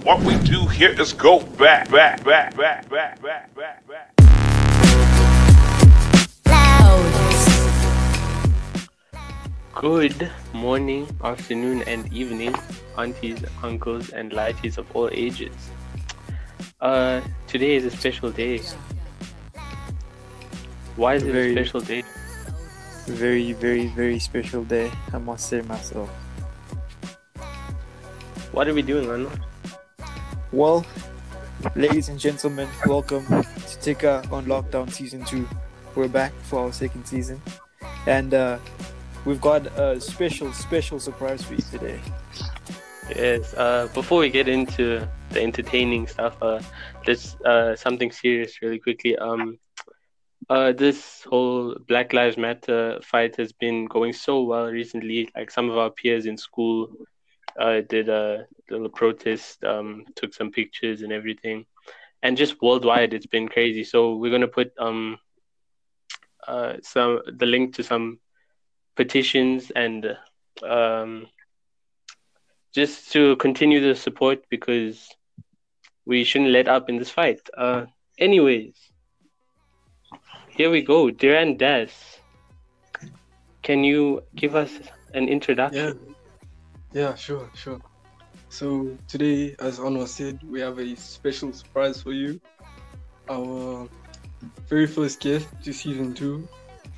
What we do here is go back, back, back, back, back, back, back, back. Good morning, afternoon, and evening, aunties, uncles, and lighties of all ages. Uh, today is a special day. Why is it a special day? Very, very, very special day, I must say myself. What are we doing, Anna? Well, ladies and gentlemen, welcome to Tika on Lockdown Season 2. We're back for our second season. And uh, we've got a special, special surprise for you today. Yes. Uh, before we get into the entertaining stuff, uh, uh something serious really quickly. Um, uh, this whole Black Lives Matter fight has been going so well recently. Like some of our peers in school, uh, did a little protest, um, took some pictures and everything, and just worldwide, it's been crazy. So we're gonna put um, uh, some the link to some petitions and um just to continue the support because we shouldn't let up in this fight. Uh, anyways, here we go. Duran Das, can you give us an introduction? yeah, sure, sure. So today, as Anwar said, we have a special surprise for you. Our very first guest to season two,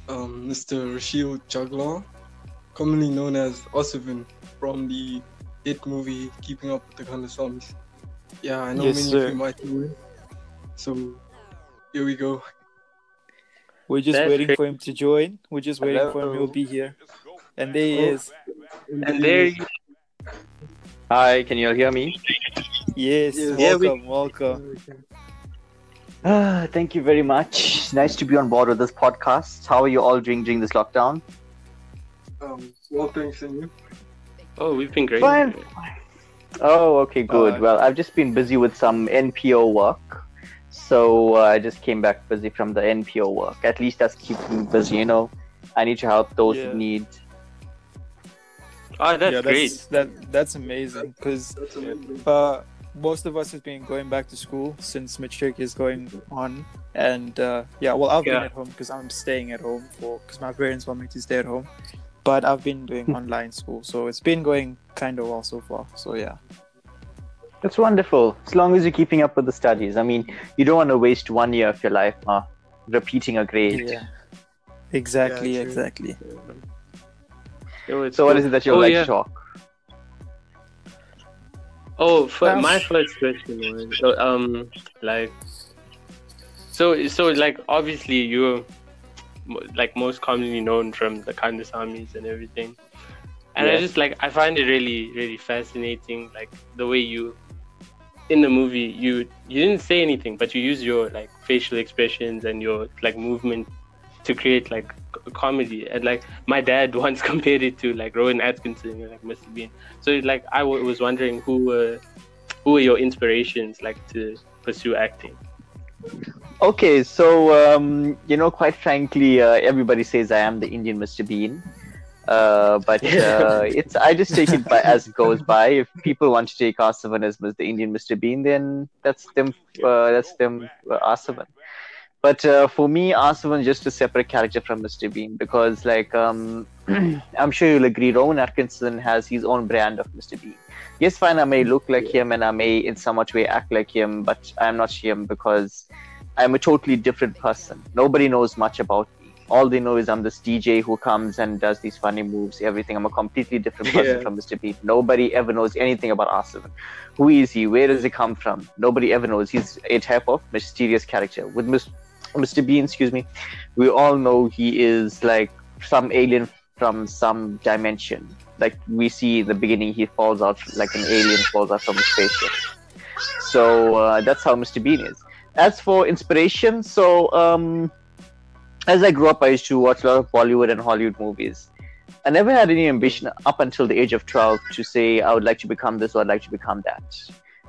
um, Mr. Rushil Juglall, commonly known as Osivin from the hit movie Keeping Up with the Kandasamys. Yeah, I know Yes, many sir. of you might know him. So here we go. We're just That's waiting great. for him to join. We're just waiting for him. He'll be here. And there he Oh. is. And there you Hi, can you all hear me? Yes, Yes. Yeah, we- welcome, welcome. Ah, thank you very much. Nice to be on board with this podcast. How are you all doing during this lockdown? Um, well, thanks, and you. Oh, we've been great. Fine. Oh, okay, good. Uh, well, I've just been busy with some NPO work. So uh, I just came back busy from the NPO work. At least that's keeping me busy, you know. I need to help those Yeah. who need. Oh, that's, yeah, great. that's that that's amazing because uh, most of us have been going back to school since matric is going on, and uh, yeah, well, I've been at home because I'm staying at home for because my parents want me to stay at home, but I've been doing online school, so it's been going kind of well so far. So yeah, That's wonderful. As long as you're keeping up with the studies. I mean, you don't want to waste one year of your life uh, repeating a grade. yeah, exactly, Yeah, true. exactly. Yo, So, what cool. is it that you would Oh, like yeah. to talk? Oh, for Um, my first question was so, um like so so like obviously you're like most commonly known from the Kandasamys and everything, and I just like I find it really really fascinating like the way you in the movie you you didn't say anything but you use your like facial expressions and your like movement to create like comedy and like my dad once compared it to like Rowan Atkinson and like Mr. Bean so like I w- was wondering who were who were your inspirations like to pursue acting Okay, so um, you know, quite frankly, uh, everybody says I am the Indian Mr. Bean, uh, but uh, it's I just take it by as it goes by. If people want to take Asavan as the Indian Mr. Bean, then that's them. Uh, that's them, uh, Asavan. But uh, for me, Asavan is just a separate character from Mr. Bean because, like, um, I'm sure you'll agree, Rowan Atkinson has his own brand of Mr. Bean. Yes, fine, I may look like him and I may in some much way act like him, but I'm not him because I'm a totally different person. Nobody knows much about me. All they know is I'm this DJ who comes and does these funny moves, everything. I'm a completely different person Yeah. from Mr. Bean. Nobody ever knows anything about Asim. Who is he? Where does he come from? Nobody ever knows. He's a type of mysterious character. With Mis- Mr. Bean, excuse me, we all know he is like some alien from some dimension. Like we see in the beginning, he falls out like an alien falls out from a spaceship. So uh, that's how Mr. Bean is. As for inspiration, so um, as I grew up, I used to watch a lot of Bollywood and Hollywood movies. I never had any ambition up until the age of 12 to say I would like to become this or I'd like to become that.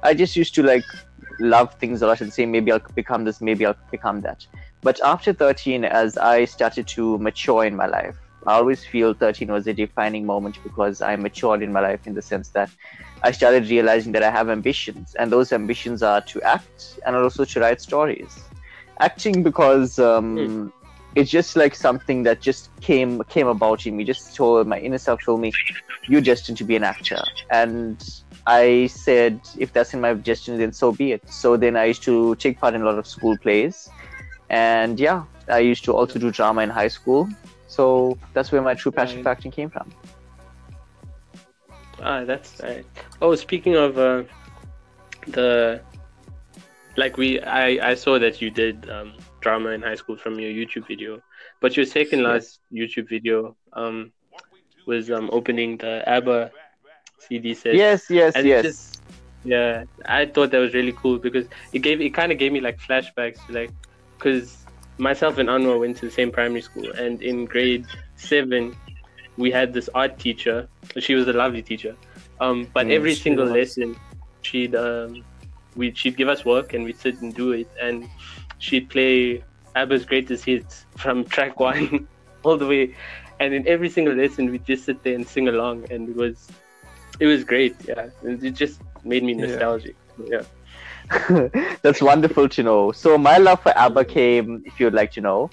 I just used to like love things a lot and say maybe I'll become this, maybe I'll become that. But after 13, as I started to mature in my life, I always feel 13 was a defining moment because I matured in my life in the sense that I started realizing that I have ambitions, and those ambitions are to act and also to write stories. Acting because um, it's just like something that just came came about in me. Just told my inner self told me, "You're destined to be an actor," and I said, if that's in my destiny, then so be it. So then I used to take part in a lot of school plays, and yeah, I used to also do drama in high school. So that's where my true passion for acting came from. Ah, that's right. Oh, speaking of uh, the, like we, I, I saw that you did um, drama in high school from your YouTube video, but your second last YouTube video um was um opening the ABBA CD set. Yes, yes, And yes. just- Yeah, I thought that was really cool because it gave it kind of gave me like flashbacks to like because myself and Anwar went to the same primary school and in grade seven we had this art teacher. She was a lovely teacher, um, but Mm, every single was. lesson she'd um, we she'd give us work and we'd sit and do it and she'd play ABBA's greatest hits from track one all the way, and in every single lesson we'd just sit there and sing along and it was it was great. Yeah, it just made me nostalgic. Yeah. That's wonderful to know. So my love for ABBA came, if you'd like to know,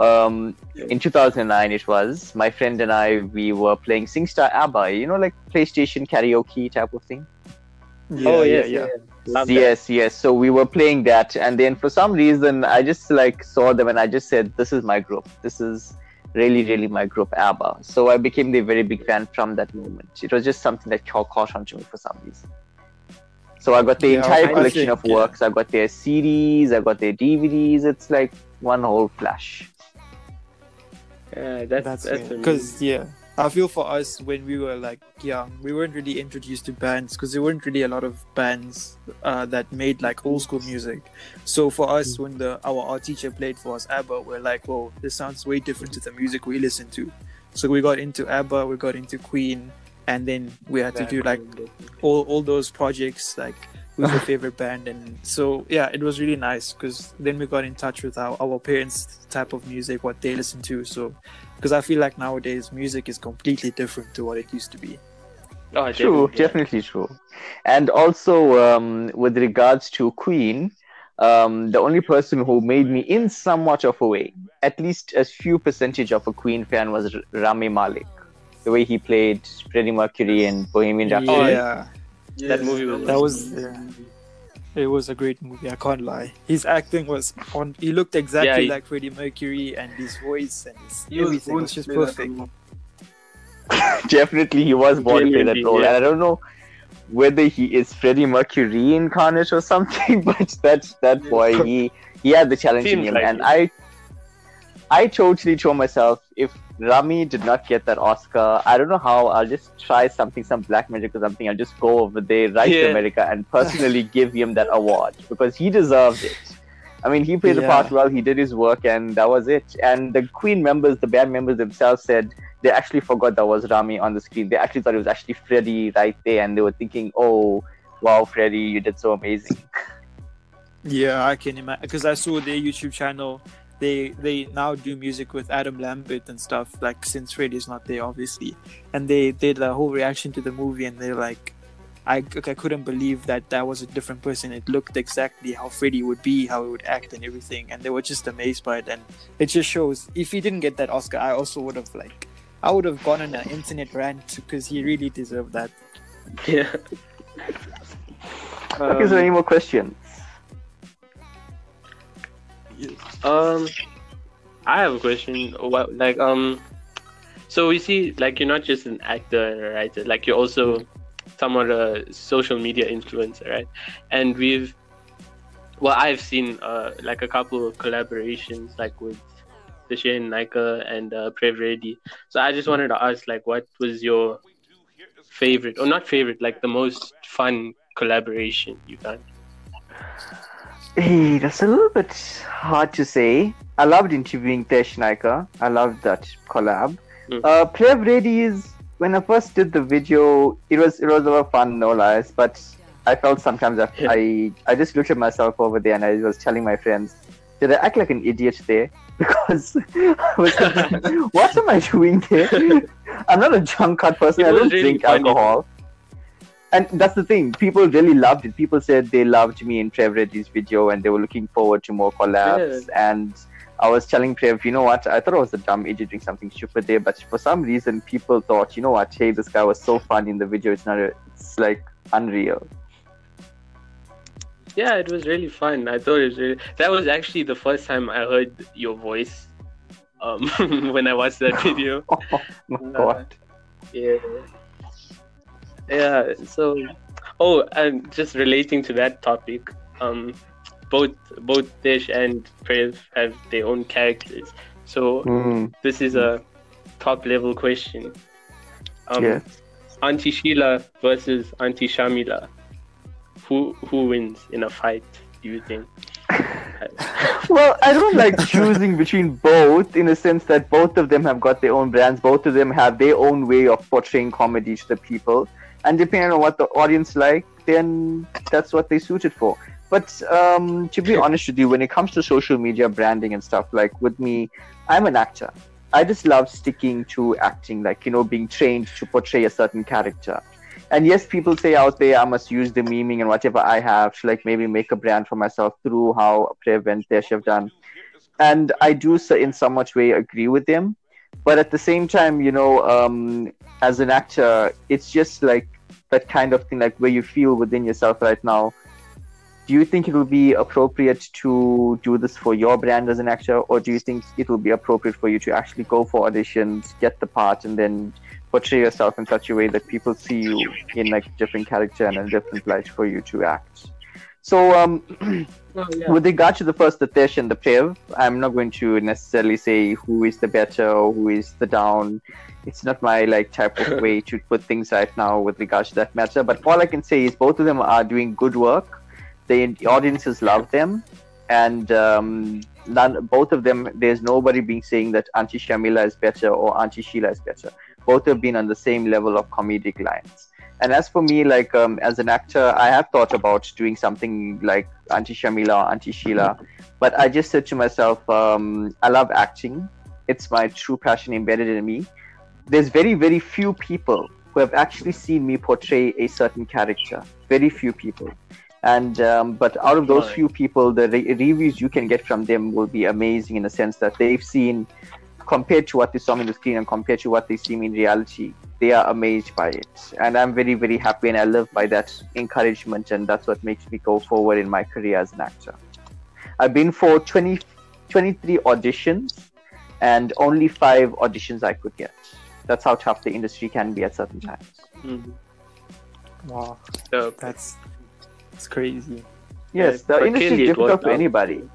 um, in 2009. It was my friend and I. We were playing SingStar ABBA. You know, like PlayStation karaoke type of thing. Yeah, oh yeah, yes, yeah. Love that. yes, yes. So we were playing that, and then for some reason, I just like saw them, and I just said, "This is my group. This is really, really my group, ABBA." So I became the very big fan from that moment. It was just something that ca- caught on to me for some reason. So I got the Yeah, entire collection think, of yeah. works. I got their CDs. I got their DVDs. It's like one whole flash. Yeah, that's That's that's because yeah, I feel for us when we were like young, we weren't really introduced to bands because there weren't really a lot of bands uh, that made like old school music. So for us, when the our our teacher played for us ABBA, we're like, whoa, this sounds way different to the music we listen to. So we got into ABBA, we got into Queen, and then we had to do like all all those projects like who's your favorite band and so yeah it was really nice because then we got in touch with our, our parents type of music what they listen to so because i feel like nowadays music is completely different to what it used to be Oh, True, definitely. definitely true. And also, um, with regards to Queen, um, the only person who made me in somewhat of a way, at least a few percentage of a Queen fan, was R- Rami Malek. The way he played Freddie Mercury and Bohemian Rhapsody. oh yeah That movie was- That was- yeah. it was a great movie i can't lie his acting was on he looked exactly Yeah, he- like freddie mercury and his voice and his He was everything was just perfect. Definitely, he was born to play that role. yeah. And I don't know whether he is Freddie Mercury incarnate or something, but that that boy, he he had the challenge in him, like and it. I I totally told myself if Rami did not get that Oscar, I don't know how. I'll just try something, some black magic or something. I'll just go over there, right to America, and personally give him that award because he deserves it. I mean, he played the part well. He did his work, and that was it. And the Queen members, the band members themselves, said they actually forgot that was Rami on the screen. They actually thought it was actually Freddie right there, and they were thinking, "Oh, wow, Freddie, you did so amazing." Yeah, I can imagine because I saw their YouTube channel. They they now do music with Adam Lambert and stuff. Like since Freddie's not there, obviously, and they did a whole reaction to the movie, and they're like, I I couldn't believe that that was a different person. It looked exactly how Freddie would be, how he would act, and everything, and they were just amazed by it. And it just shows if he didn't get that Oscar, I also would have like. I would have gone on an internet rant because he really deserved that. Yeah. okay, so any um, more questions? Um, I have a question. What, like, um, so we see, like, you're not just an actor and a writer. Like, you're also somewhat a social media influencer, right? And we've, well, I've seen uh like a couple of collaborations, like with the Shane Nika and uh. So I just wanted to ask, like, what was your favorite, or not favorite, like the most fun collaboration you've done? Hey, that's a little bit hard to say. I loved interviewing Naika. I loved that collab. Mm. Uh, Prev Reddy is when I first did the video, it was it was a lot of fun, no lies. But I felt sometimes I. I, I just looked at myself over there and I was telling my friends, Did I act like an idiot there? Because I was thinking, what am I doing there? I'm not a drunk card person. I don't really drink funny. alcohol. And that's the thing. People really loved it. People said they loved me in Trev Reddy's video and they were looking forward to more collabs. And I was telling Trev, you know what? I thought I was a dumb idiot doing something stupid there, but for some reason, people thought, you know what? Hey, this guy was so fun in the video. It's not. A, it's like unreal. Yeah, it was really fun. I thought it was really. That was actually the first time I heard your voice. Um, when I watched that video. Oh my Uh, god. Yeah. Yeah. So, oh, and just relating to that topic, um, both both Dish and Prev have their own characters. So Mm, this is a top level question. Um, yes. Auntie Sheila versus Auntie Shamila. Who who wins in a fight? Do you think? Well, I don't like choosing between both in a sense that both of them have got their own brands. Both of them have their own way of portraying comedy to the people. And depending on what the audience like, then that's what they suited for. But um, to be honest with you, when it comes to social media branding and stuff, like with me, I'm an actor. I just love sticking to acting, like, you know, being trained to portray a certain character. And yes, people say out there I must use the memeing and whatever I have to like maybe make a brand for myself through how Prev and Desh have done. And I do in so much way agree with them. But at the same time, you know, um, as an actor, it's just like that kind of thing, like where you feel within yourself right now. Do you think it will be appropriate to do this for your brand as an actor, or do you think it will be appropriate for you to actually go for auditions, get the part, and then portray yourself in such a way that people see you in like different character and a different light for you to act. So, um, Oh, yeah. with regard to the first, the Tesh and the Prev, I'm not going to necessarily say who is the better or who is the down. It's not my like type of way to put things right now with regards to that matter. But all I can say is both of them are doing good work. The, the audiences love them, and um, none, both of them. There's nobody being saying that Auntie Shamila is better or Auntie Sheila is better. Both have been on the same level of comedic lines. And as for me, like um, as an actor, I have thought about doing something like Auntie Shamila or Auntie Sheila, but I just said to myself, um, I love acting. It's my true passion embedded in me. There's very, very few people who have actually seen me portray a certain character. Very few people. And um, but out of those few people, the re- reviews you can get from them will be amazing in the sense that they've seen, compared to what they saw me on the screen and compared to what they see in reality, they are amazed by it. And I'm very, very happy and I live by that encouragement and that's what makes me go forward in my career as an actor. I've been for 20, 23 auditions and only five auditions I could get. That's how tough the industry can be at certain times. Mhm. Wow, So, that's that's crazy. Yes, the industry clearly is it difficult for out. anybody.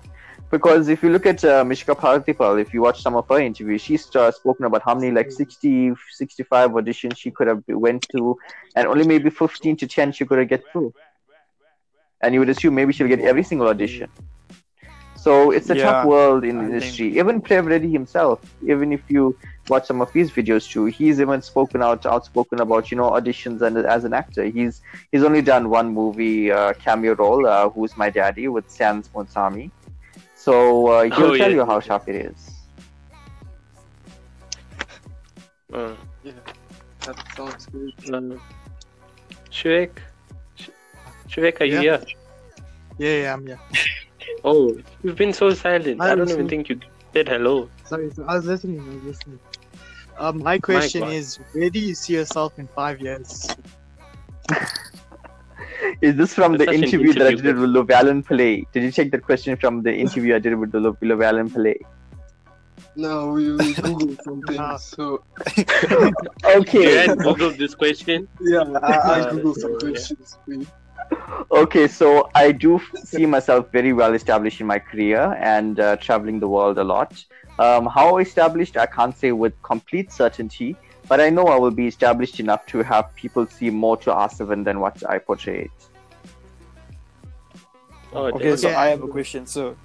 Because if you look at uh, Mishqah Parthiepal, if you watch some of her interviews, she's uh, spoken about how many like 60, 65 auditions she could have went to, and only maybe 15 to 10 she could have get through. And you would assume maybe she'll get every single audition. So it's a Yeah, tough world in the I think- industry. Even Prev Reddy himself, even if you watch some of his videos too, he's even spoken out, outspoken about you know auditions and as an actor. He's he's only done one movie uh, cameo role, uh, "Who's My Daddy" with Sans Monsami. So uh, he'll Oh, tell yeah. you how sharp it is. uh, That sounds good. uh, Shrek, Sh- Shrek, are you here? Yeah, yeah, I'm here. Oh, you've been so silent. I I'm don't even think you said hello. Sorry, so I was listening. I was listening. Um, my question is: where do you see yourself in five years? Is this from That's the such an interview that I did with Llewellyn Play? Did you check that question from the interview I did with Lo- Llewellyn Play? No, we will Google something. Ah. So Okay. had Googled this question. yeah, I, I Uh, Google some so, yeah. questions for. Okay, so I do see myself very well established in my career and uh, traveling the world a lot. Um, how established, I can't say with complete certainty, but I know I will be established enough to have people see more to R7 than what I portray. Oh, Okay, so Okay. I have a question. So,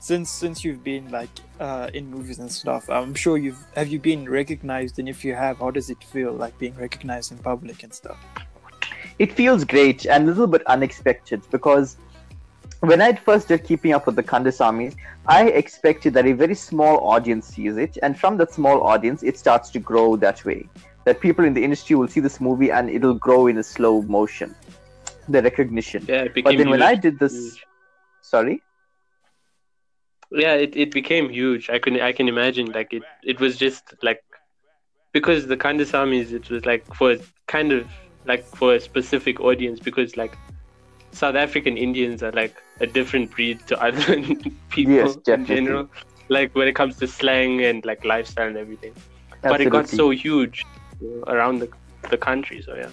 since since you've been like uh, in movies and stuff, I'm sure you've have you been recognized, and if you have, how does it feel like being recognized in public and stuff? It feels great and a little bit unexpected because when I first did Keeping Up with the Kandasamys, I expected that a very small audience sees it, and from that small audience, it starts to grow that way. That people in the industry will see this movie and it'll grow in a slow motion, the recognition. Yeah, it became But then when. I did this, Huge. sorry, yeah it, it became huge i can i can imagine like it it was just like because the kandasamys it was like for kind of like for a specific audience because like south african indians are like a different breed to other people Yes, in general like when it comes to slang and like lifestyle and everything but it got so huge around the, the country so yeah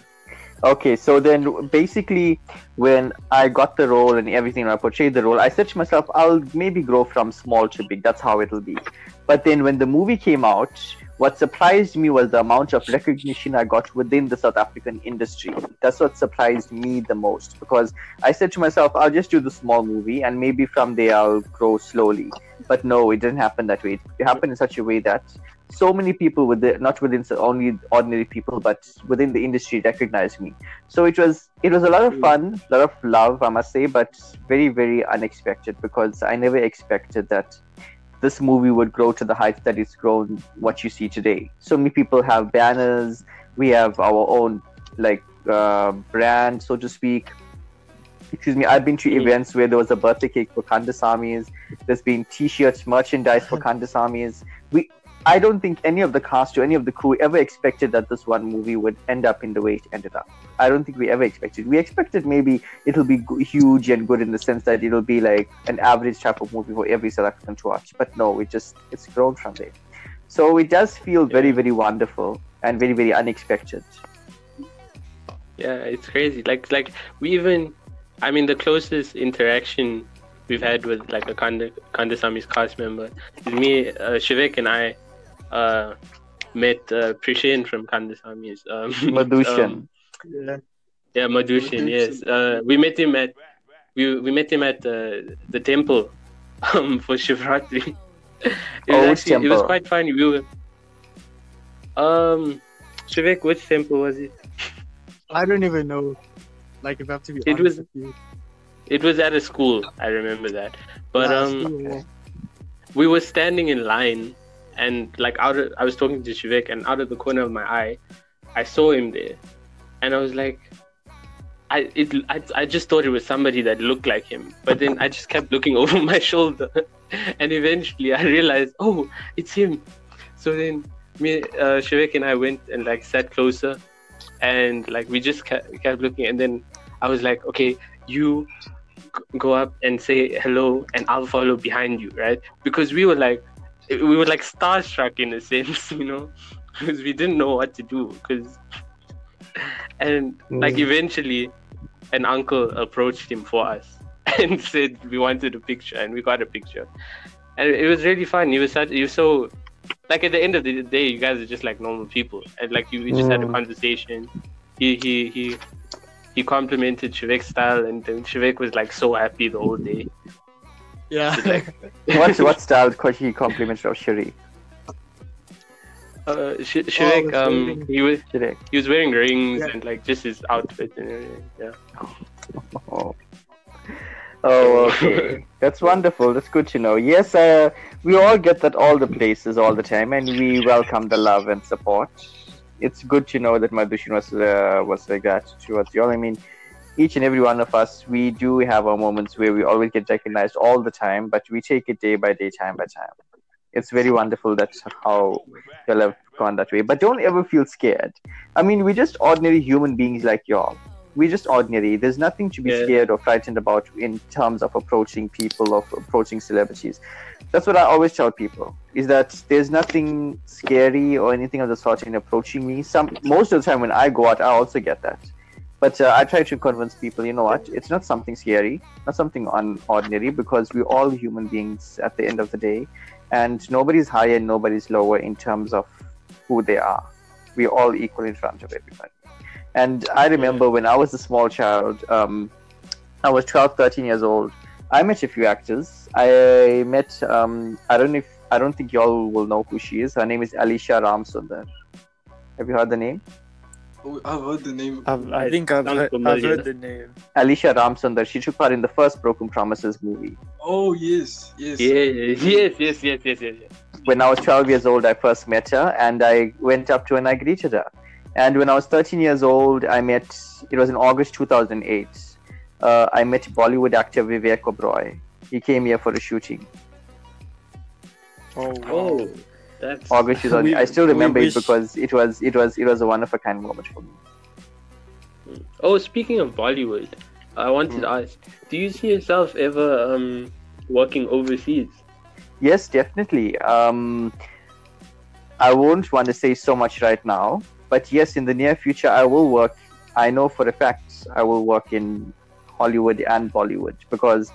Okay, so then basically, when I got the role and everything, I portrayed the role, I said to myself, I'll maybe grow from small to big. That's how it'll be. But then when the movie came out, what surprised me was the amount of recognition I got within the South African industry. That's what surprised me the most because I said to myself, I'll just do the small movie and maybe from there I'll grow slowly. But no, it didn't happen that way. It happened in such a way that so many people with the, not within so- only ordinary people but within the industry recognized me so it was it was a lot of hmm. fun a lot of love i must say but very very unexpected because i never expected that this movie would grow to the height that it's grown what you see today. So many people have banners. We have our own like uh, brand so to speak. Excuse me i've been to events where there was a birthday cake for kandasamys. There's been t-shirts merchandise for kandasamys. We I don't think any of the cast or any of the crew ever expected that this one movie would end up in the way it ended up. I don't think we ever expected. We expected maybe it'll be huge and good in the sense that it'll be like an average type of movie for every South African to watch. But no, it just it's grown from there. So it does feel very very wonderful and very very unexpected. Yeah, it's crazy. Like like we even I mean the closest interaction we've had with like a Kanda Kandasami's cast member is me, uh, Shivek and I uh met uh Prishin from Kandasami's um Madhushan. um, Yeah. yeah, Madhushan, yes. Uh we met him at we we met him at uh, the temple um for Shivratri. it was Oh, which actually it was quite funny. We were um Shivek, which temple was it? I don't even know. Like, if I have to be It honest was- with you. It was at a school. I remember that. But Yeah, um, still, yeah. we were standing in line, and like out of, I was talking to Shivek, and out of the corner of my eye, I saw him there, and I was like, I it I, I just thought it was somebody that looked like him, but then I just kept looking over my shoulder, and eventually I realized, oh, it's him. So then me, uh, Shivek and I went and like sat closer, and like we just kept, kept looking, and then I was like, okay, you go up and say hello, and I'll follow behind you, right? Because we were like, we were like starstruck in a sense, you know, because we didn't know what to do. Because, and like Mm. eventually, an uncle approached him for us and said we wanted a picture, and we got a picture, and it was really fun. He was such, he was so. Like at the end of the day, you guys are just like normal people, and like you, we just had a Mm. conversation. He he he he complimented Shivek's style, and then Shivek was like so happy the whole day. Yeah. Just what what style could he compliment of Shiri? uh, Sh- Shivek, the um, he was Shiri. he was wearing rings Yeah. and like just his outfit and everything. Yeah. Oh. Oh, okay. That's wonderful. That's good to know. Yes, uh, we all get that all the places all the time, and we welcome the love and support. It's good to know that Madhushan was uh, was like that towards you all. I mean, each and every one of us, we do have our moments where we always get recognized all the time, but we take it day by day, time by time. It's very wonderful that's how you'll have gone that way. But don't ever feel scared. I mean, we're just ordinary human beings like y'all we're just ordinary. There's nothing to be Yeah. scared or frightened about in terms of approaching people, of approaching celebrities. That's what I always tell people: is that there's nothing scary or anything of the sort in approaching me. Some most of the time when I go out, I also get that. But uh, I try to convince people, you know what? It's not something scary, not something unordinary, because we're all human beings at the end of the day, and nobody's higher and nobody's lower in terms of who they are. We're all equal in front of everybody. And I remember when I was a small child, um, I was 12, 13 years old. I met a few actors. I met, um, I don't know if, I don't think y'all will know who she is. Her name is Alicia Ramsundar. Have you heard the name? Oh, I've heard the name. I've, I think I've heard, I've heard the name. Alicia Ramsundar. She took part in the first Broken Promises movie. Oh yes, yes. Yeah, yes, yes, yes, yes, yes, yes. When I was 12 years old, I first met her, and I went up to her and I greeted her. And when I was 13 years old, I met. It was in August 2008. Uh, I met Bollywood actor Vivek Oberoi. He came here for a shooting. Oh, wow. Oh, that's August 2008. We- I still remember wish- it because it was it was it was a one of a kind moment for me. Oh, speaking of Bollywood, I wanted to ask: Do you see yourself ever um working overseas? Yes, definitely. Um, I won't want to say so much right now, but yes, in the near future, I will work. I know for a fact I will work in Hollywood and Bollywood because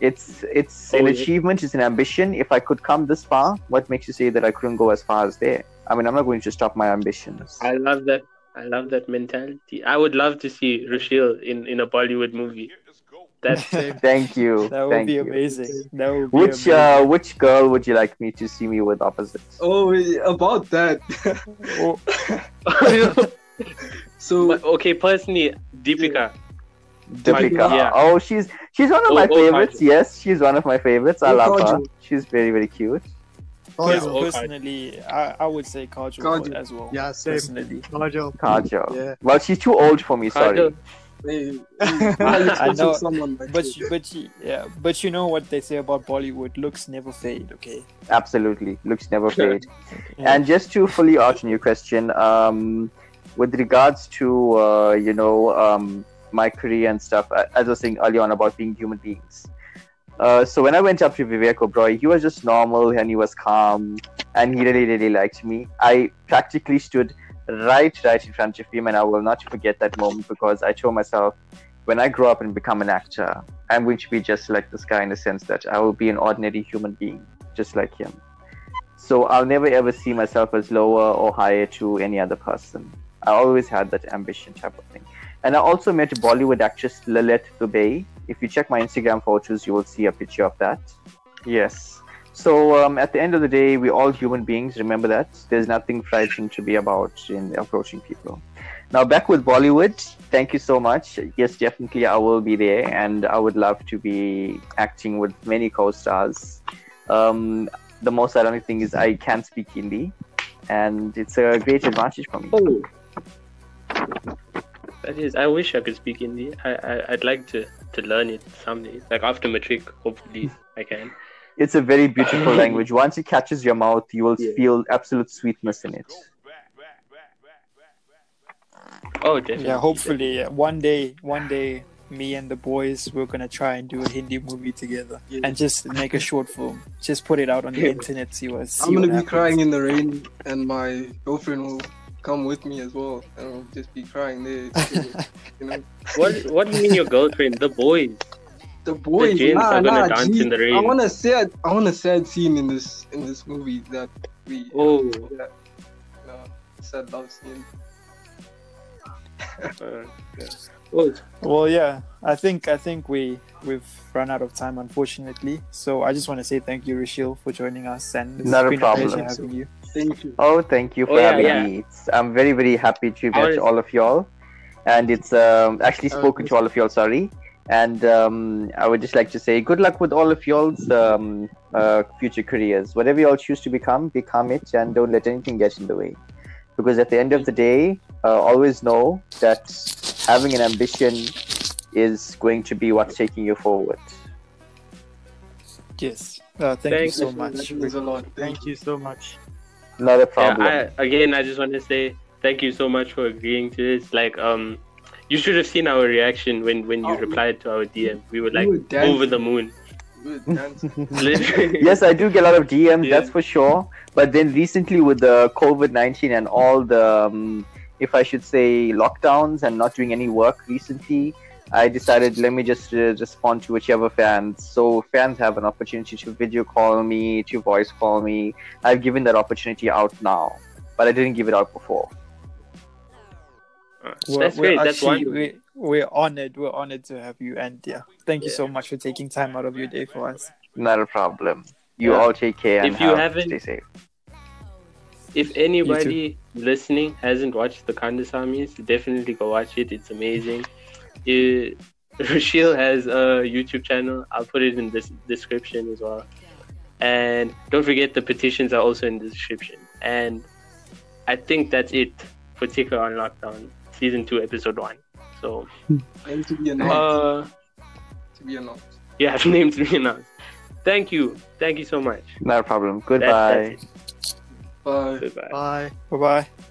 it's it's an Oh, yeah. achievement, it's an ambition. If I could come this far, what makes you say that I couldn't go as far as there? I mean, I'm not going to stop my ambitions. I love that. I love that mentality. I would love to see Rochelle in in a Bollywood movie. That's Thank you. That would Thank be you. amazing. That would be Which amazing. uh, which girl would you like me to see me with opposites? Oh, about that. Oh, so But, okay, personally, Deepika. Deepika. yeah. Oh, she's she's one of Oh, my oh, favorites. Kajol. Yes, she's one of my favorites. I Oh, love her. She's very very cute. Oh, yeah. okay. personally, I, I would say Kajol, Kajol. as well. Yeah, same. Personally, Kajol. Kajol. Yeah. Well, she's too old for me. Sorry. Kajol. hey, hey, I I know, like but you. you, but you, yeah, but you know what they say about Bollywood: looks never fade. Okay. Absolutely, looks never fade. Yeah. And just to fully answer your question, um, with regards to uh, you know um, my career and stuff, as I was saying earlier on about being human beings. Uh, so when I went up to Vivek Oberoi, he was just normal and he was calm, and he really really liked me. I practically stood right right in front of him, and I will not forget that moment because I told myself, when I grow up and become an actor, I'm going to be just like this guy in the sense that I will be an ordinary human being, just like him. So I'll never ever see myself as lower or higher to any other person. I always had that ambition type of thing. And I also met Bollywood actress Lillete Dubey. If you check my Instagram photos, you will see a picture of that. Yes. So um, at the end of the day, we're all human beings. Remember that. There's nothing frightening to be about in approaching people. Now back with Bollywood. Thank you so much. Yes, definitely I will be there, and I would love to be acting with many co-stars. Um, the most ironic thing is I can speak Hindi, and it's a great advantage for me. Oh. That is, I wish I could speak Hindi. I, I I'd like to to learn it someday. Like after matric, hopefully I can. It's a very beautiful language. Once it catches your mouth, you will Yeah. feel absolute sweetness in it. Oh, definitely. Yeah, hopefully yeah. one day, one day, me and the boys we're gonna try and do a Hindi movie together Yeah. and just make a short film. Just put it out on the Yeah. internet. See what. See I'm gonna what be happens. crying in the rain, and my girlfriend will come with me as well, and I'll just be crying there. too, you know, What What do you mean your girlfriend? The boys. the boys. gents nah, are gonna nah, dance G, in the rain. I want a sad, I want a sad scene in this in this movie that we. Oh. Yeah, no, sad love scene. Uh, yeah. Well, yeah, I think I think we we've run out of time, unfortunately. So I just want to say thank you, Rushil, for joining us, and it's Not a been problem. pleasure having you. Thank you. Oh, thank you for Oh, yeah, having yeah. me. It's, I'm very, very happy to I meet all of y'all. And it's um, actually Uh, spoken to all of y'all, sorry. And um, I would just like to say good luck with all of y'all's um, uh, future careers. Whatever y'all choose to become, become it and don't let anything get in the way. Because at the end of the day, uh, always know that having an ambition is going to be what's taking you forward. Yes, uh, thank you so That much. means a lot. Thank you so much. Not a yeah. problem. I, again, I just want to say thank you so much for agreeing to this. Like, um, you should have seen our reaction when when you Oh, replied to our DM. We were we like were dancing. over the moon. We were dancing. Literally. yes, I do get a lot of DMs, Yeah. that's for sure. But then recently, with the COVID 19 and all the, um, if I should say, lockdowns and not doing any work recently, I decided let me just uh, respond to whichever fans. So fans have an opportunity to video call me, to voice call me. I've given that opportunity out now, but I didn't give it out before. We're, That's we're great. That's actually- one. we- we're honored. We're honored to have you, and yeah, thank you so much for taking time out of your day for us. Not a problem. You Yeah. all take care and If you have- haven't- stay safe. if anybody listening hasn't watched the Kandasamys, definitely go watch it. It's amazing. It, Rochelle has a YouTube channel. I'll put it in this description as well. And don't forget the petitions are also in the description. And I think that's it for Ticker on Lockdown, season two, episode one. So And to be announced. uh to be announced. yeah, name to be announced. Thank you. Thank you so much. Not a problem. Goodbye. that's it. Bye. Goodbye. Bye. Bye bye.